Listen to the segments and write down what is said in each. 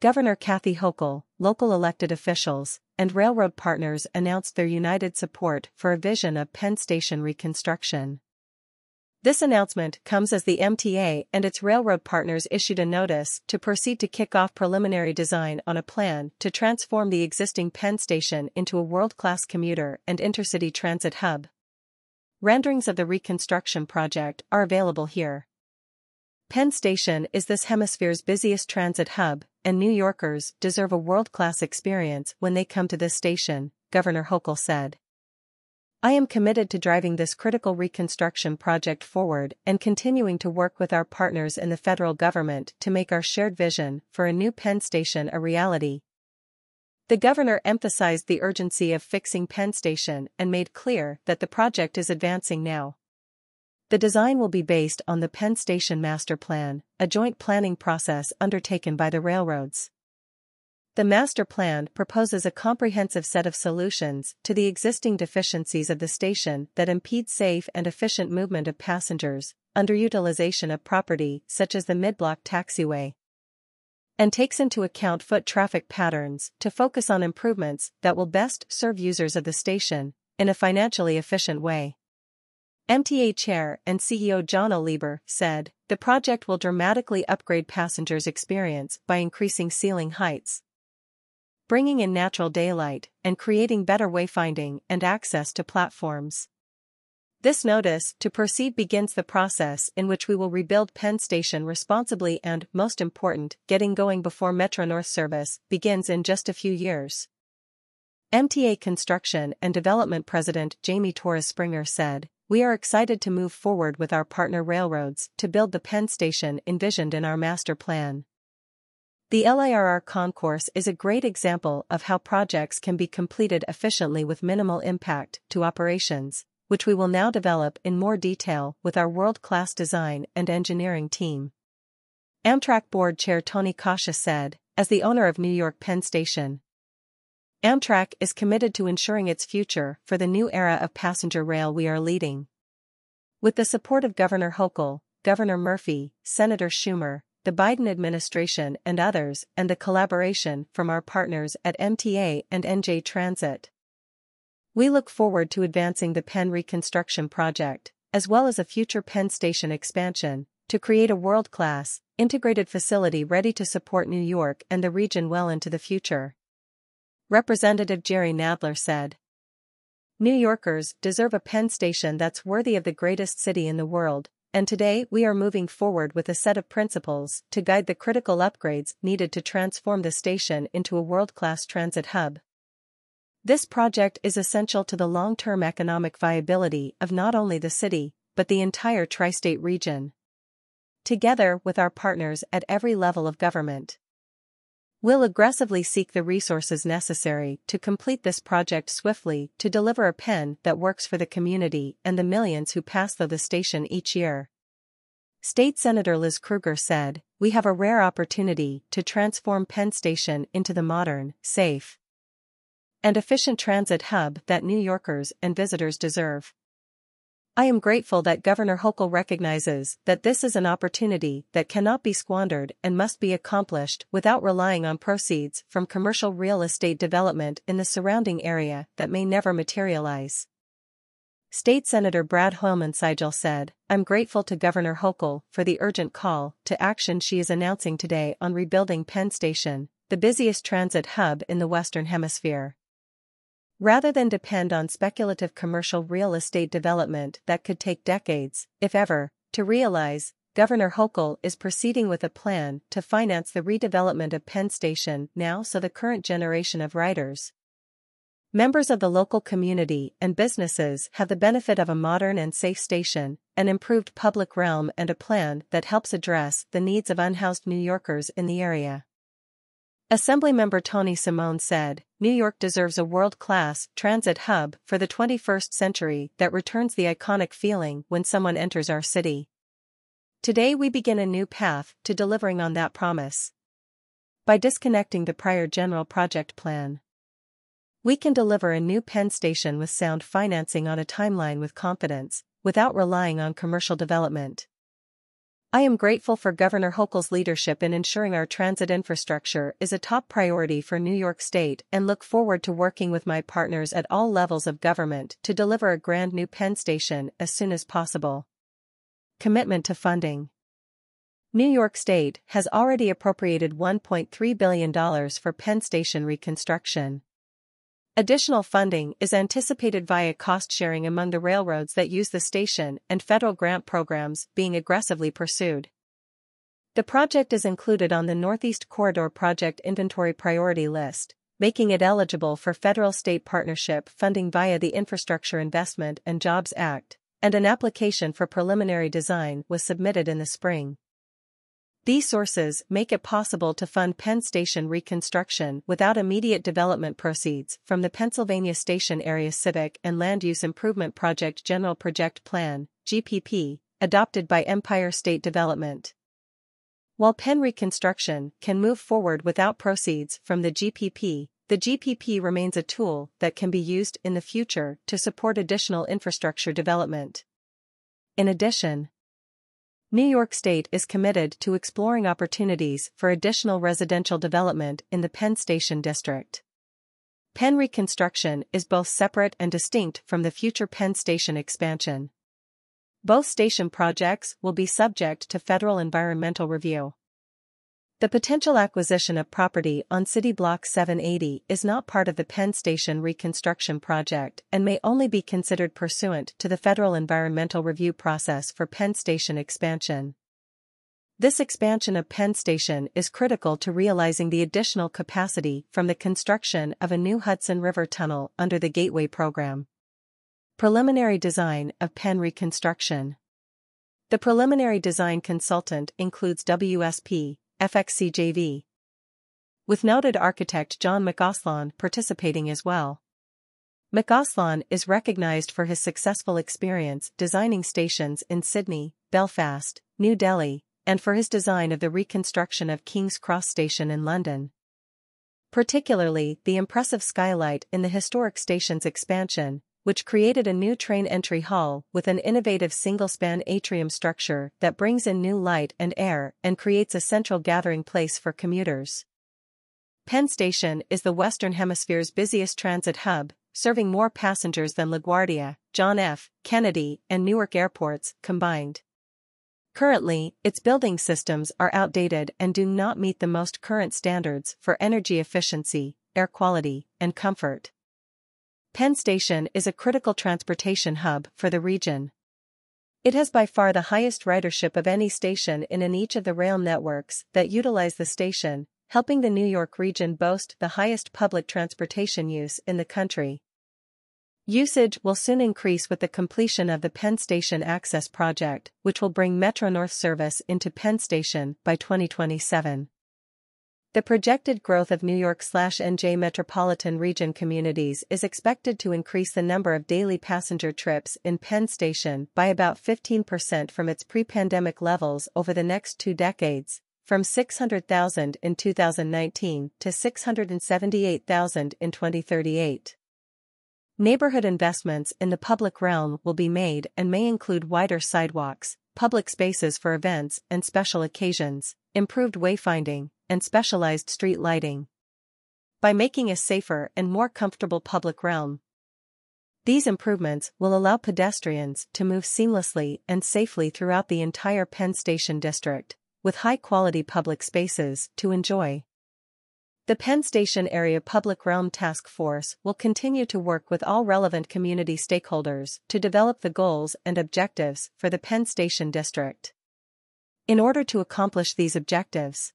Governor Kathy Hochul, local elected officials, and railroad partners announced their united support for a vision of Penn Station reconstruction. This announcement comes as the MTA and its railroad partners issued a notice to proceed to kick off preliminary design on a plan to transform the existing Penn Station into a world-class commuter and intercity transit hub. Renderings of the reconstruction project are available here. Penn Station is this hemisphere's busiest transit hub, and New Yorkers deserve a world-class experience when they come to this station, Governor Hochul said. I am committed to driving this critical reconstruction project forward and continuing to work with our partners in the federal government to make our shared vision for a new Penn Station a reality. The governor emphasized the urgency of fixing Penn Station and made clear that the project is advancing now. The design will be based on the Penn Station Master Plan, a joint planning process undertaken by the railroads. The master plan proposes a comprehensive set of solutions to the existing deficiencies of the station that impede safe and efficient movement of passengers, underutilization of property such as the mid-block taxiway, and takes into account foot traffic patterns to focus on improvements that will best serve users of the station in a financially efficient way. MTA Chair and CEO Janno Lieber said, the project will dramatically upgrade passengers' experience by increasing ceiling heights, bringing in natural daylight, and creating better wayfinding and access to platforms. This notice to proceed begins the process in which we will rebuild Penn Station responsibly and, most important, getting going before Metro North service begins in just a few years. MTA Construction and Development President Jamie Torres Springer said, We are excited to move forward with our partner railroads to build the Penn Station envisioned in our master plan. The LIRR concourse is a great example of how projects can be completed efficiently with minimal impact to operations, which we will now develop in more detail with our world-class design and engineering team. Amtrak Board Chair Tony Coscia said, as the owner of New York Penn Station, Amtrak is committed to ensuring its future for the new era of passenger rail we are leading. With the support of Governor Hochul, Governor Murphy, Senator Schumer, the Biden administration and others and the collaboration from our partners at MTA and NJ Transit. We look forward to advancing the Penn reconstruction project, as well as a future Penn Station expansion, to create a world-class, integrated facility ready to support New York and the region well into the future. Representative Jerry Nadler said. New Yorkers deserve a Penn Station that's worthy of the greatest city in the world, and today we are moving forward with a set of principles to guide the critical upgrades needed to transform the station into a world-class transit hub. This project is essential to the long-term economic viability of not only the city, but the entire tri-state region. Together with our partners at every level of government. We'll aggressively seek the resources necessary to complete this project swiftly to deliver a Penn that works for the community and the millions who pass through the station each year. State Senator Liz Krueger said, We have a rare opportunity to transform Penn Station into the modern, safe, and efficient transit hub that New Yorkers and visitors deserve. I am grateful that Governor Hochul recognizes that this is an opportunity that cannot be squandered and must be accomplished without relying on proceeds from commercial real estate development in the surrounding area that may never materialize. State Senator Brad Hoylman-Sigel said, I'm grateful to Governor Hochul for the urgent call to action she is announcing today on rebuilding Penn Station, the busiest transit hub in the Western Hemisphere. Rather than depend on speculative commercial real estate development that could take decades, if ever, to realize, Governor Hochul is proceeding with a plan to finance the redevelopment of Penn Station now so the current generation of riders, Members of the local community and businesses have the benefit of a modern and safe station, an improved public realm and a plan that helps address the needs of unhoused New Yorkers in the area. Assemblymember Tony Simone said, New York deserves a world-class transit hub for the 21st century that returns the iconic feeling when someone enters our city. Today we begin a new path to delivering on that promise. By disconnecting the prior general project plan, we can deliver a new Penn station with sound financing on a timeline with confidence, without relying on commercial development. I am grateful for Governor Hochul's leadership in ensuring our transit infrastructure is a top priority for New York State and look forward to working with my partners at all levels of government to deliver a grand new Penn Station as soon as possible. Commitment to funding New York State has already appropriated $1.3 billion for Penn Station reconstruction. Additional funding is anticipated via cost sharing among the railroads that use the station and federal grant programs being aggressively pursued. The project is included on the Northeast Corridor Project Inventory Priority List, making it eligible for federal-state partnership funding via the Infrastructure Investment and Jobs Act, and an application for preliminary design was submitted in the spring. These sources make it possible to fund Penn Station reconstruction without immediate development proceeds from the Pennsylvania Station Area Civic and Land Use Improvement Project General Project Plan, GPP, adopted by Empire State Development. While Penn reconstruction can move forward without proceeds from the GPP, the GPP remains a tool that can be used in the future to support additional infrastructure development. In addition, New York State is committed to exploring opportunities for additional residential development in the Penn Station district. Penn reconstruction is both separate and distinct from the future Penn Station expansion. Both station projects will be subject to federal environmental review. The potential acquisition of property on City Block 780 is not part of the Penn Station reconstruction project and may only be considered pursuant to the federal environmental review process for Penn Station expansion. This expansion of Penn Station is critical to realizing the additional capacity from the construction of a new Hudson River Tunnel under the Gateway Program. Preliminary Design of Penn Reconstruction The preliminary design consultant includes WSP, FXCJV. With noted architect John McAslan participating as well. McAslan is recognized for his successful experience designing stations in Sydney, Belfast, New Delhi, and for his design of the reconstruction of King's Cross Station in London. Particularly the impressive skylight in the historic station's expansion, which created a new train entry hall with an innovative single-span atrium structure that brings in new light and air and creates a central gathering place for commuters. Penn Station is the Western Hemisphere's busiest transit hub, serving more passengers than LaGuardia, John F. Kennedy, and Newark airports combined. Currently, its building systems are outdated and do not meet the most current standards for energy efficiency, air quality, and comfort. Penn Station is a critical transportation hub for the region. It has by far the highest ridership of any station in each of the rail networks that utilize the station, helping the New York region boast the highest public transportation use in the country. Usage will soon increase with the completion of the Penn Station Access Project, which will bring Metro North service into Penn Station by 2027. The projected growth of New York/NJ metropolitan region communities is expected to increase the number of daily passenger trips in Penn Station by about 15% from its pre-pandemic levels over the next two decades, from 600,000 in 2019 to 678,000 in 2038. Neighborhood investments in the public realm will be made and may include wider sidewalks, public spaces for events and special occasions, improved wayfinding, and specialized street lighting. By making a safer and more comfortable public realm, these improvements will allow pedestrians to move seamlessly and safely throughout the entire Penn Station district, with high-quality public spaces to enjoy. The Penn Station Area Public Realm Task Force will continue to work with all relevant community stakeholders to develop the goals and objectives for the Penn Station District. In order to accomplish these objectives,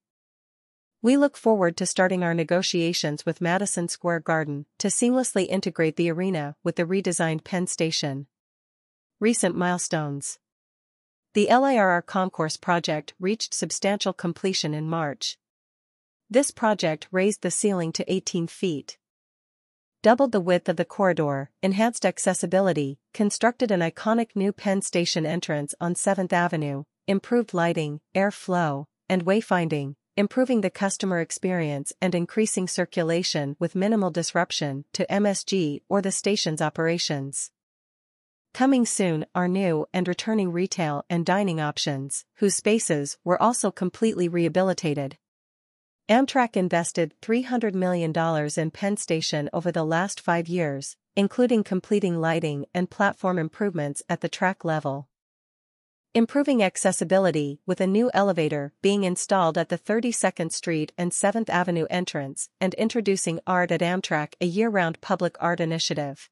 we look forward to starting our negotiations with Madison Square Garden to seamlessly integrate the arena with the redesigned Penn Station. Recent milestones The LIRR Concourse project reached substantial completion in March. This project raised the ceiling to 18 feet, doubled the width of the corridor, enhanced accessibility, constructed an iconic new Penn Station entrance on 7th Avenue, improved lighting, air flow, and wayfinding, improving the customer experience and increasing circulation with minimal disruption to MSG or the station's operations. Coming soon are new and returning retail and dining options, whose spaces were also completely rehabilitated. Amtrak invested $300 million in Penn Station over the last five years, including completing lighting and platform improvements at the track level. Improving accessibility with a new elevator being installed at the 32nd Street and 7th Avenue entrance and introducing Art at Amtrak a year-round public art initiative.